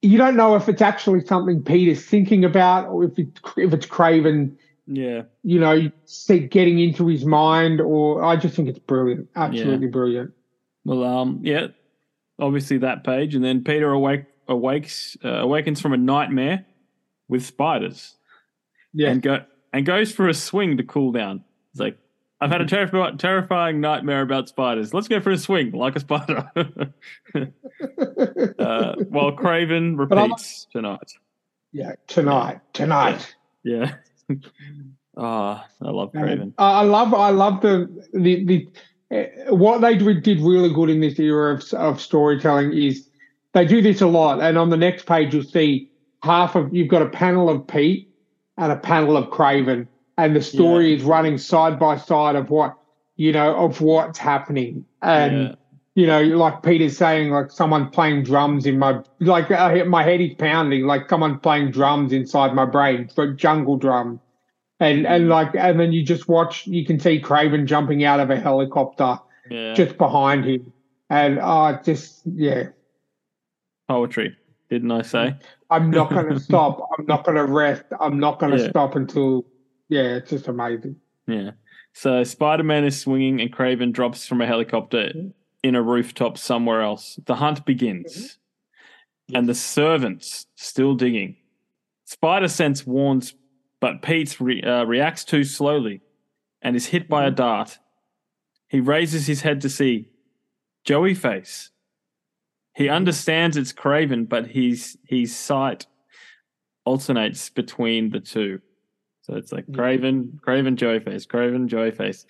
You don't know if it's actually something Peter's thinking about or if it's if it's Kraven Yeah. you know, see, getting into his mind, or I just think it's brilliant, absolutely brilliant. Well, um, yeah, obviously that page, and then Peter awake awakes uh, awakens from a nightmare with spiders, Yeah, and go and goes for a swing to cool down. It's like I've had a terrifying terrifying nightmare about spiders. Let's go for a swing like a spider. uh, while Kraven repeats tonight. yeah, tonight, tonight. Yeah. Ah, I love Kraven. I I love, I love the the the uh, what they did did really good in this era of of storytelling is they do this a lot, and on the next page you'll see half of you've got a panel of Pete and a panel of Kraven, and the story is running side by side of what you know of what's happening, and. You know, like Peter's saying, like someone playing drums in my, like uh, my head is pounding, like someone playing drums inside my brain, for jungle drum, and and like, and then you just watch, you can see Kraven jumping out of a helicopter Yeah. just behind him, and uh just yeah, Poetry, didn't I say? I'm not going to stop, I'm not going to rest, I'm not going to Yeah. stop until, yeah, it's just amazing. Yeah. So Spider Man is swinging and Kraven drops from a helicopter in a rooftop somewhere else. The hunt begins. Mm-hmm. And the servants still digging. Spider Sense warns, but Pete re- uh, reacts too slowly and is hit by a mm-hmm. dart. He raises his head to see Joey Face. He mm-hmm. understands it's Kraven, but his his sight alternates between the two. So it's like Kraven, Kraven, Joey Face, Kraven, Joey Face.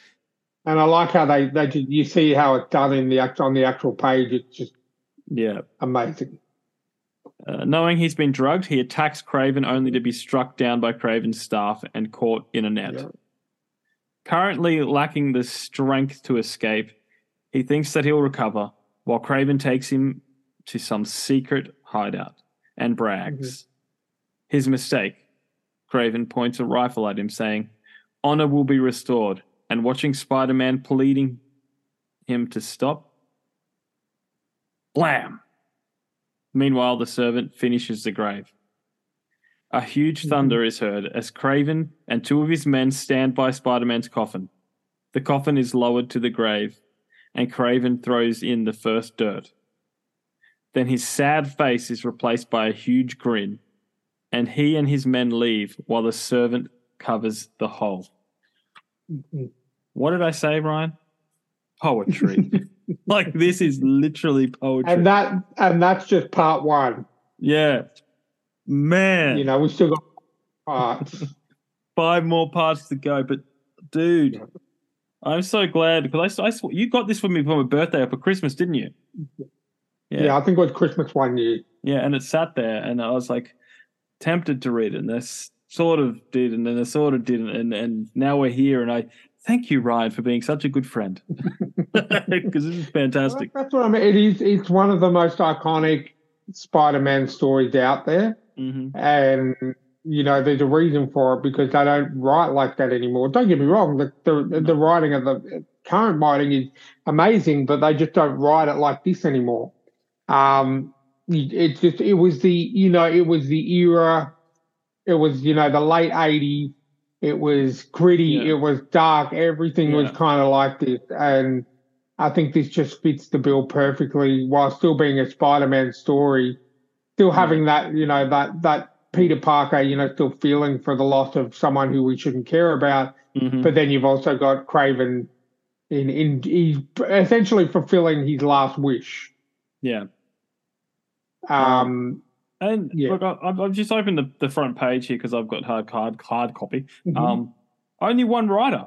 And I like how they they did, you see how it's done in the act on the actual page. It's just Yeah. amazing. Uh, knowing he's been drugged, he attacks Kraven only to be struck down by Kraven's staff and caught in a net. Yeah. Currently lacking the strength to escape, he thinks that he'll recover while Kraven takes him to some secret hideout and brags. His mistake. Kraven points a rifle at him, saying, Honor will be restored, and watching Spider Man pleading him to stop. Blam! Meanwhile, the servant finishes the grave. A huge Mhm. thunder is heard as Kraven and two of his men stand by Spider Man's coffin. The coffin is lowered to the grave, and Kraven throws in the first dirt. Then his sad face is replaced by a huge grin, and he and his men leave while the servant covers the hole. What did I say, Ryan? Poetry. like this is literally poetry. and that and that's just part one. yeah. Man. You know, we still got parts. five more parts to go. But dude, I'm so glad because I, I sw- you got this for me for my birthday or for Christmas, didn't you? yeah. I think it was Christmas one year. Yeah, and it sat there, and I was like tempted to read it, and this sort of did, and then I sort of didn't, and and now we're here, and I thank you, Ryan, for being such a good friend because this is fantastic. Well, that's what I mean. It is. It's one of the most iconic Spider-Man stories out there, hmm and you know, there's a reason for it because they don't write like that anymore. Don't get me wrong. The the, the writing of the current writing is amazing, but they just don't write it like this anymore. Um, it just it was the you know it was the era. It was you know the late '80s. It was gritty. Yeah. It was dark. Everything was kind of like this, and I think this just fits the bill perfectly while still being a Spider-Man story, still having that you know that that Peter Parker you know still feeling for the loss of someone who we shouldn't care about, hmm but then you've also got Kraven in in he's essentially fulfilling his last wish. Yeah, Um, and Yeah. look, I, I've I've just opened the, the front page here because I've got hard hard hard copy. mhm. Um, only one writer.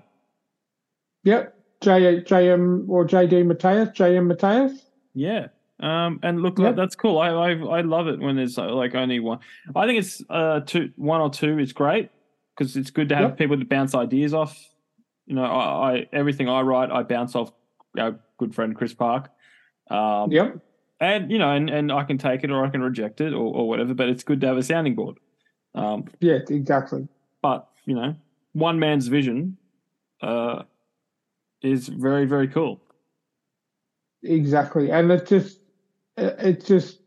yep, J JM or JD Mateus, JM Mateus. Yeah. Um, and look, that, that's cool. I, I I love it when there's uh, like only one. I think it's uh two, one or two is great because it's good to have Yep. people to bounce ideas off. You know, I, I everything I write, I bounce off our good friend Chris Park. Um, Yep, and you know, and, and I can take it or I can reject it or, or whatever. But it's good to have a sounding board. Um, yes, exactly. but you know, one man's vision, uh, is very very cool. Exactly, and it's just, it's just,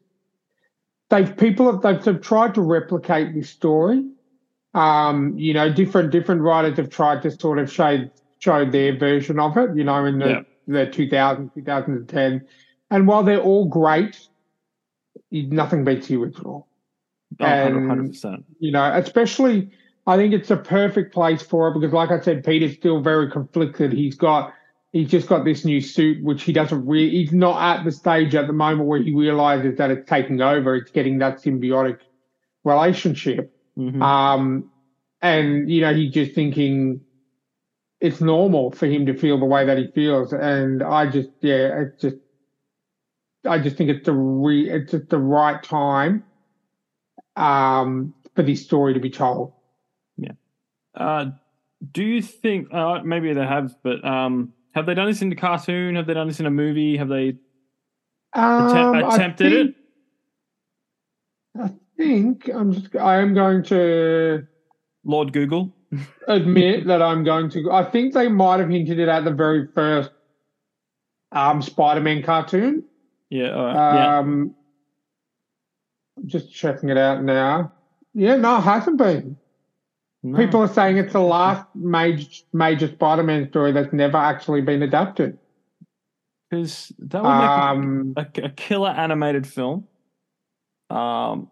they've people have they've, they've tried to replicate this story. Um, you know, different different writers have tried to sort of show show their version of it. You know, in the Yeah. the 2000 2010, and while they're all great, nothing beats the original. Oh, And- 100 percent. you know, especially I think it's a perfect place for it because, like I said, Peter's still very conflicted. He's got, he's just got this new suit, which he doesn't really, he's not at the stage at the moment where he realizes that it's taking over. It's getting that symbiotic relationship. Mhm. Um, and, you know, he's just thinking it's normal for him to feel the way that he feels. And I just, yeah, it's just, I just think it's the re, it's just the right time, um, for this story to be told. Uh, do you think uh, maybe they have, but um, have they done this in the cartoon? Have they done this in a movie? Have they Um, I attempted think, it? I think I'm just, I am going to Lord Google. admit that I'm going to, I think they might have hinted it at the very first, um, Spider-Man cartoon. Yeah, all right. Um, I'm just checking it out now. Yeah, no, it hasn't been. No. People are saying it's the last major major Spider-Man story that's never actually been adapted. because that would make Um, a, a killer animated film. Um,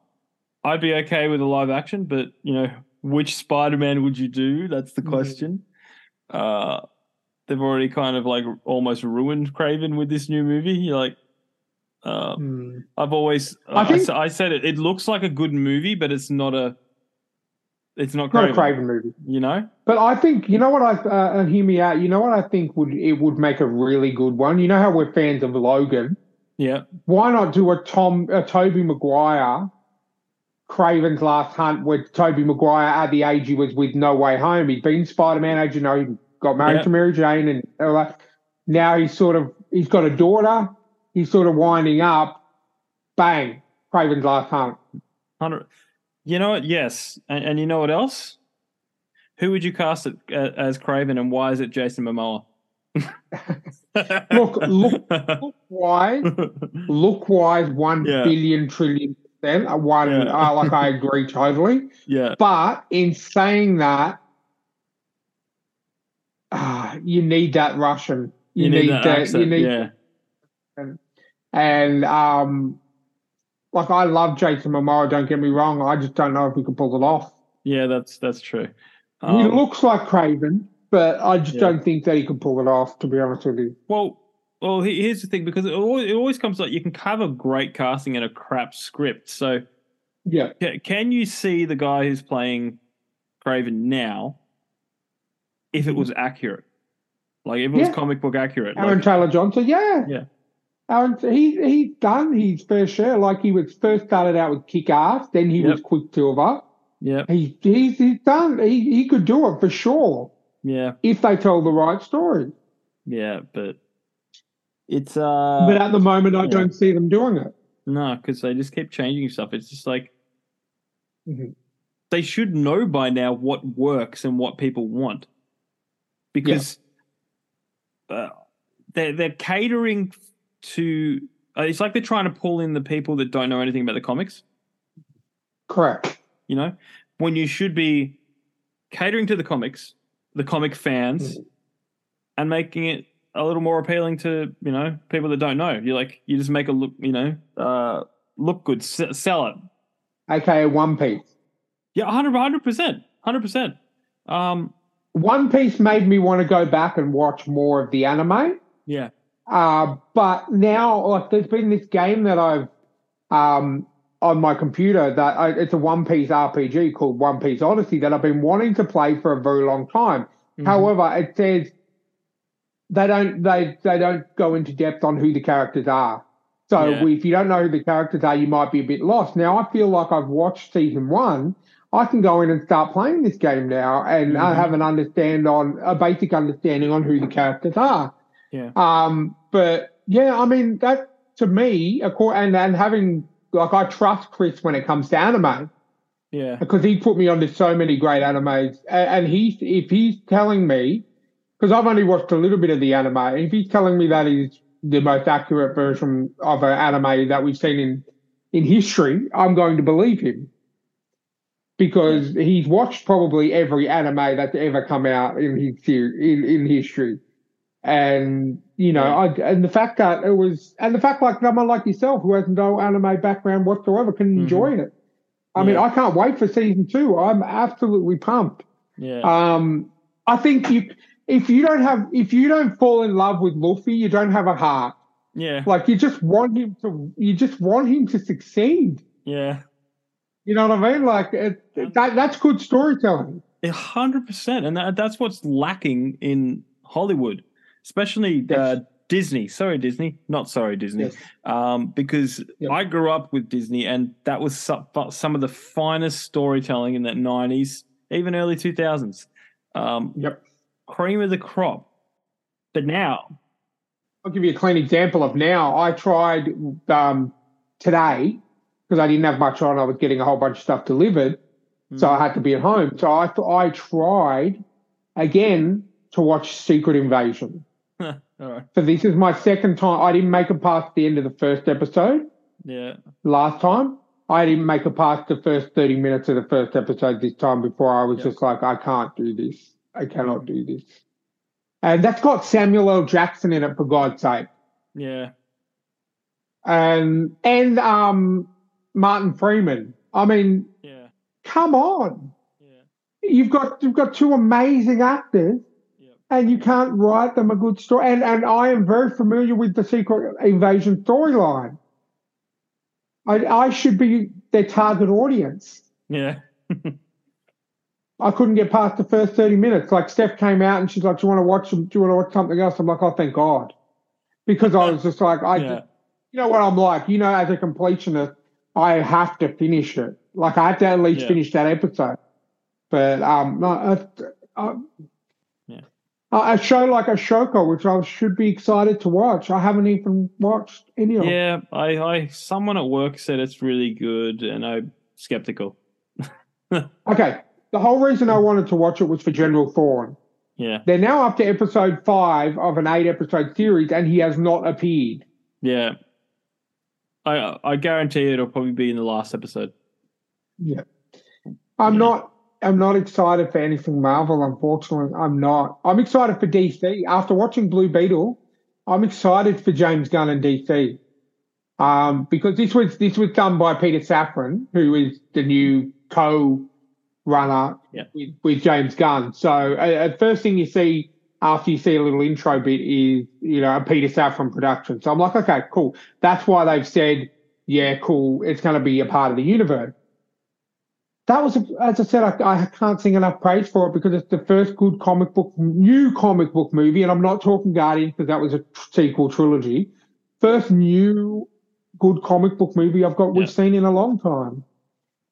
I'd be okay with a live action, but you know, which Spider-Man would you do? That's the Mhm. question. Uh, they've already kind of like almost ruined Kraven with this new movie. You're like, uh, hmm. I've always, I I, think- s- I said it. It looks like a good movie, but it's not a. It's not not Kraven. a Kraven movie. You know? But I think you know what I uh, and hear me out. You know what I think would it would make a really good one. You know how we're fans of Logan. Yeah. Why not do a Tom a Toby Maguire Kraven's Last Hunt with Toby Maguire at the age he was with No Way Home. He'd been Spider Man, as you know, he got married Yeah. to Mary Jane, and all that. now he's sort of he's got a daughter. He's sort of winding up. Bang, Kraven's Last Hunt. Hundred. You know what? Yes, and, and you know what else? Who would you cast it, uh, as Kraven, and why is it Jason Momoa? Look, look, look wise, look wise, one Yeah. billion trillion percent. uh, One, Yeah. uh, like I agree totally. yeah, But in saying that, ah, you need that Russian. You, you, need, that, that. You need, yeah, and um, like I love Jason Momoa. Don't get me wrong. I just don't know if he can pull it off. Yeah, that's that's true. he Um, looks like Kraven, but I just Yeah. don't think that he can pull it off. To be honest with you. Well, well, here's the thing because it always, it always comes like you can have a great casting and a crap script. So Yeah. can you see the guy who's playing Kraven now if it was accurate? Like if it was Mm-hmm. Yeah. comic book accurate? Aaron Like, Taylor Johnson, yeah. Yeah. Aaron, he he's done his fair share. Like he was first started out with Kick Ass, then he Yep. was Quicksilver. yeah, He he's he's done. He he could do it for sure yeah, if they tell the right story. yeah, but it's uh but at the moment, I yeah. don't see them doing it. no, because they just keep changing stuff. It's just like Mhm. they should know by now what works and what people want because uh, they're they're catering to. Uh, it's like they're trying to pull in the people that don't know anything about the comics. Correct. You know, when you should be catering to the comics, the comic fans, Mhm. and making it a little more appealing to you know people that don't know. You like you just make it look you know uh, look good, s- sell it. Okay, One Piece. Yeah, 100 percent, hundred percent. Um, One Piece made me want to go back and watch more of the anime. yeah, Uh, but now, like, there's been this game that I've um, on my computer that I, it's a One Piece RPG called One Piece Odyssey that I've been wanting to play for a very long time. Mhm. However, it says they don't they they don't go into depth on who the characters are. So Yeah. if you don't know who the characters are, you might be a bit lost. Now I feel like I've watched season one. I can go in and start playing this game now, and I Mhm. have an understand on a basic understanding on who the characters are. Yeah. Um, but yeah, I mean that to me, and and having like I trust Chris when it comes to anime. Yeah, because he put me onto so many great animes, and, and he if he's telling me because I've only watched a little bit of the anime, if he's telling me that is the most accurate version of an anime that we've seen in in history, I'm going to believe him. Because he's watched probably every anime that's ever come out in his in in history, and you know, I, and the fact that it was, and the fact like someone like yourself who has no anime background whatsoever can Mhm. enjoy it. I mean, Yeah. I can't wait for season two. I'm absolutely pumped. yeah, Um, I think you, if you don't have, if you don't fall in love with Luffy, you don't have a heart. yeah, Like you just want him to, you just want him to succeed. yeah. You know what I mean? Like it, that, that's good storytelling. A hundred percent, and that, that's what's lacking in Hollywood, especially uh, Disney. Sorry, Disney. Not sorry, Disney. Yes. Um, because Yep. I grew up with Disney, and that was some, some of the finest storytelling in that '90s, even early 2000s. Um, Yep. cream of the crop. But now, I'll give you a clean example of now. I tried um, today because I didn't have much on. I was getting a whole bunch of stuff delivered. So I had to be at home. So I th- I tried again to watch Secret Invasion. all right, So this is my second time. I didn't make it past the end of the first episode yeah, last time. I didn't make it past the first 30 minutes of the first episode this time before I was Yep. just like, I can't do this. I cannot do this. And that's got Samuel L. Jackson in it, for God's sake. yeah, And, and um, Martin Freeman. I mean, yeah, come on. yeah, You've got, you've got two amazing actors. And you can't write them a good story. And and I am very familiar with the Secret Invasion storyline. I I should be their target audience. yeah, I couldn't get past the first thirty minutes. Like Steph came out and she's like, "Do you want to watch? Do you want to watch something else?" I'm like, "Oh, thank God," because I was just like, I, yeah, you know what I'm like. You know, as a completionist, I have to finish it. Like I have to at least Yeah. finish that episode. But um, no, uh, Yeah. A a show like Ahsoka, which I should be excited to watch, I haven't even watched any of. them. yeah. I, I, someone at work said it's really good, and I'm skeptical. Okay, the whole reason I wanted to watch it was for General Thrawn. Yeah, They're now up to episode five of an eight-episode series, and he has not appeared. yeah. I, I guarantee it'll probably be in the last episode. Yeah. I'm Yeah. not I'm not excited for anything Marvel, unfortunately. I'm not. I'm excited for DC. After watching Blue Beetle, I'm excited for James Gunn and DC. um, because this was this was done by Peter Safran, who is the new co-runner Yeah. with, with James Gunn. So uh, first thing you see after you see a little intro bit is you know a Peter Safran production. So I'm like, okay, cool. That's why they've said, yeah, cool. It's going to be a part of the universe. That was, as I said, I, I can't sing enough praise for it because it's the first good comic book, new comic book movie, and I'm not talking Guardians because that was a sequel trilogy. First new good comic book movie I've got we've seen in a long time.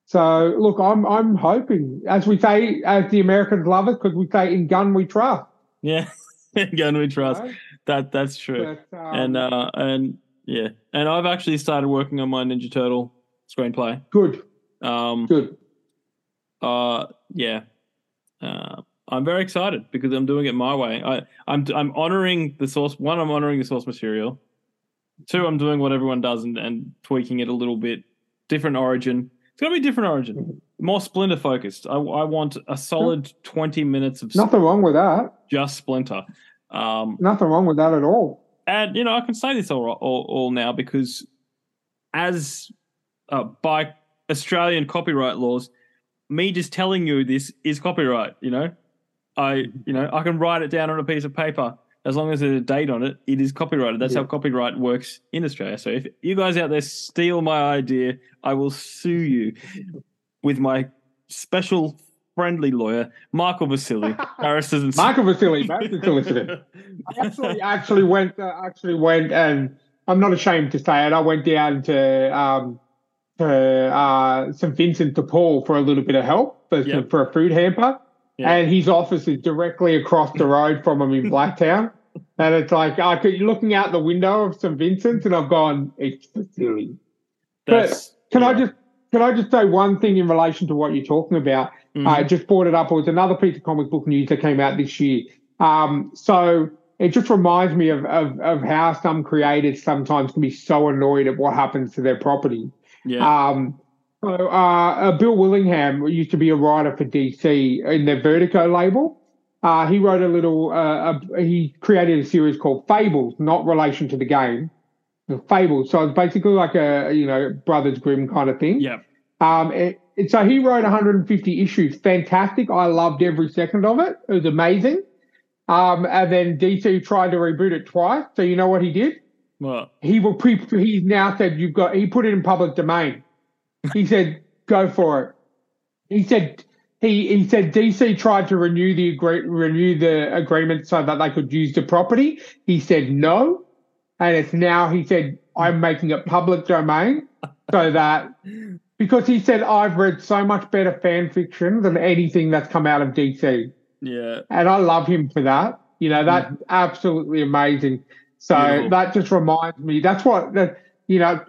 So look, I'm I'm hoping, as we say, as the Americans love it, because we say in gun we trust. Yeah, in gun we trust. That that's true. But, um, and uh, and yeah, and I've actually started working on my Ninja Turtle screenplay. good, Um, good. Uh, yeah, uh, I'm very excited because I'm doing it my way. I I'm I'm honoring the source. One, I'm honoring the source material. Two, I'm doing what everyone does and, and tweaking it a little bit. Different origin. It's gonna be different origin. More Splinter focused. I, I want a solid 20 minutes of Nothing wrong with that. just Splinter. Um, Nothing wrong with that at all. and you know, I can say this all all, all now because, as uh, by Australian copyright laws, me just telling you this is copyright. You know, I you know I can write it down on a piece of paper as long as there's a date on it. It is copyrighted. That's Yeah. how copyright works in Australia. So if you guys out there steal my idea, I will sue you with my special friendly lawyer, Michael Vasily, barristers and Michael to solicitor. I actually actually went uh, actually went and I'm not ashamed to say it. I went down to um to uh St Vincent de Paul for a little bit of help for Yep. for a food hamper, Yeah. and his office is directly across the road from him in Blacktown. And it's like I could looking out the window of St Vincent, and I've gone, it's Vasily. That's, Can I just can I just say one thing in relation to what you're talking about? Mhm. I just brought it up. It was another piece of comic book news that came out this year. Um, so it just reminds me of, of of how some creators sometimes can be so annoyed at what happens to their property. Yeah. Um, so uh, uh, Bill Willingham used to be a writer for DC in their Vertigo label. Uh, he wrote a little. Uh, a, he created a series called Fables, not relation to the game. Fables. So it's basically like a you know Brothers Grimm kind of thing. yeah. Um, it, it- so he wrote 150 issues. Fantastic. I loved every second of it. It was amazing. Um, and then DC tried to reboot it twice. So you know what he did? Well, He will. Pre- he's now said you've got. He put it in public domain. He said go for it. He said he he said DC tried to renew the agree- renew the agreement so that they could use the property. He said no, and it's now he said I'm making it public domain so that because he said I've read so much better fan fiction than anything that's come out of DC, yeah. and I love him for that. You know that's mm. absolutely amazing. So Beautiful. that just reminds me. That's what that you know.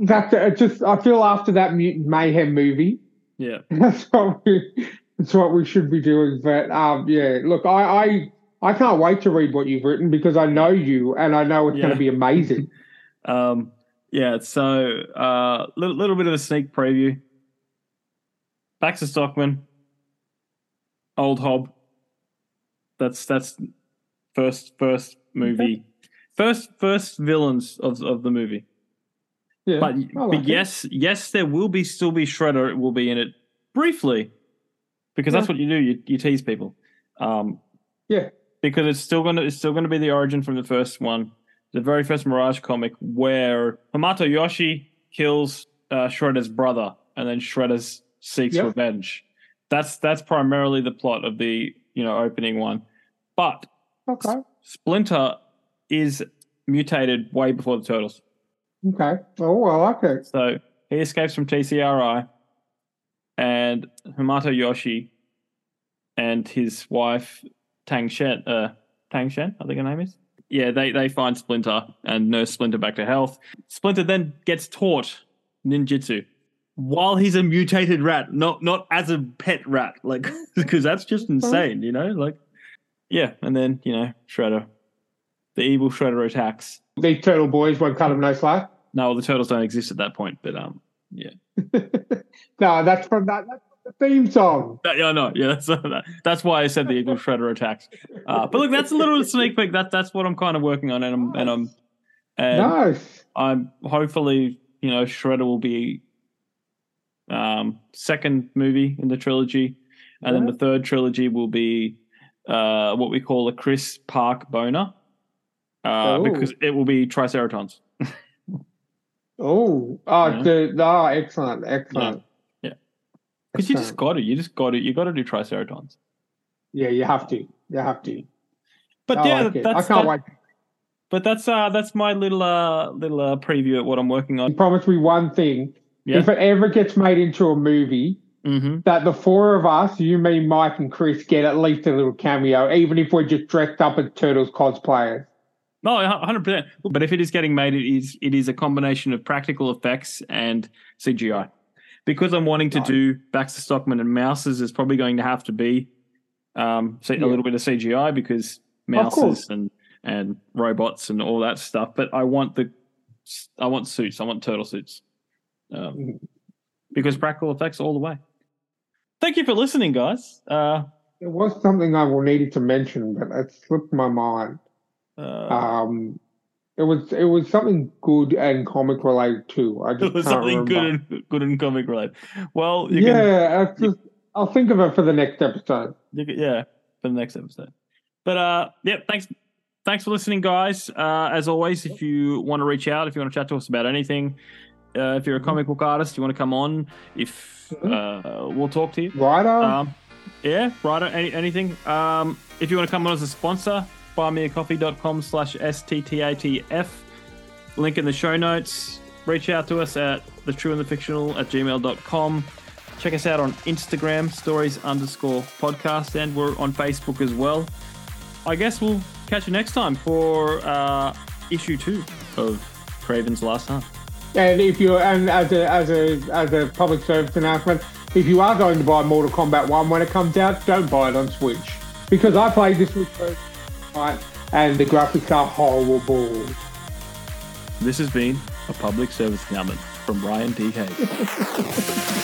That's it just. I feel after that Mutant Mayhem movie. Yeah. That's what we. That's what we should be doing. But um, yeah, look, I, I I can't wait to read what you've written because I know you and I know it's Yeah. going to be amazing. Um, yeah, so uh, little little bit of a sneak preview. Baxter Stockman, old Hob. That's that's first first movie, first first villains of of the movie. Yeah, But, I but yes, yes, there will be still be Shredder. It will be in it briefly, because that's what you do. You, you tease people. Um, Yeah. because it's still gonna it's still gonna be the origin from the first one, the very first Mirage comic, where Hamato Yoshi kills uh, Shredder's brother, and then Shredder seeks Yep. revenge. That's that's primarily the plot of the you know opening one, but Okay. Splinter is mutated way before the Turtles. Okay. Oh, I like it. So he escapes from TCRI, and Hamato Yoshi and his wife Tang Shen, uh, Tang Shen, I think her name is. Yeah, they they find Splinter and nurse Splinter back to health. Splinter then gets taught ninjutsu while he's a mutated rat, not not as a pet rat, like because that's just insane, you know. Like, yeah, and then you know Shredder, the evil Shredder attacks. These turtle boys won't cut him no slack. No, the turtles don't exist at that point, but um, yeah. no, that's from that. That's from the theme song. That, yeah, no, yeah, that's that, that's why I said the evil Shredder attacks. Uh, but look, that's a little sneak peek. That that's what I'm kind of working on, and I'm and I'm and Nice. I'm hopefully you know Shredder will be um, second movie in the trilogy, and then the third trilogy will be uh, what we call a Chris Park boner, uh, Oh. because it will be Triceratons. Oh, oh, Yeah. the, oh, excellent, excellent. Yeah, because you just got to, you just got to, you got to do Triceratons. yeah, you have to, you have to. But I yeah, like that's I can't that- wait. But that's uh that's my little uh little uh, preview at what I'm working You on. promise me one thing: Yeah. if it ever gets made into a movie, hmm that the four of us, you, me, Mike, and Chris, get at least a little cameo, even if we're just dressed up as Turtles cosplayers. No, hundred percent. But if it is getting made, it is it is a combination of practical effects and CGI. Because I'm wanting to do Baxter Stockman and Mousers, is probably going to have to be um so Yeah. a little bit of CGI because Mousers and and robots and all that stuff. But I want the I want suits. I want turtle suits. Um, Mhm. because practical effects all the way. Thank you for listening, guys. Uh, It was something I will needed to mention, but it slipped my mind. Uh, Um, it was it was something good and comic related too. I just it was something remember. good and good and comic related. Well, you can, yeah, it's just, I'll think of it for the next episode. you can, yeah, for the next episode. But uh, yeah, thanks, thanks for listening, guys. Uh, as always, if you want to reach out, if you want to chat to us about anything, uh, if you're a comic book artist, you want to come on, if uh, we'll talk to you. Writer, Um, yeah, right. Any, anything. Um, if you want to come on as a sponsor, buymeacoffee.com slash STTATF. Link in the show notes. Reach out to us at the true and the fictional at gmail.com. Check us out on Instagram, stories underscore podcast, and we're on Facebook as well. I guess we'll catch you next time for uh, issue two of Kraven's Last Hunt. and if you and as a as a as a public service announcement, if you are going to buy Mortal Kombat One when it comes out, don't buy it on Switch because I played this Switch version, right, and the graphics are horrible. This has been a public service announcement from Ryan D. Hayes.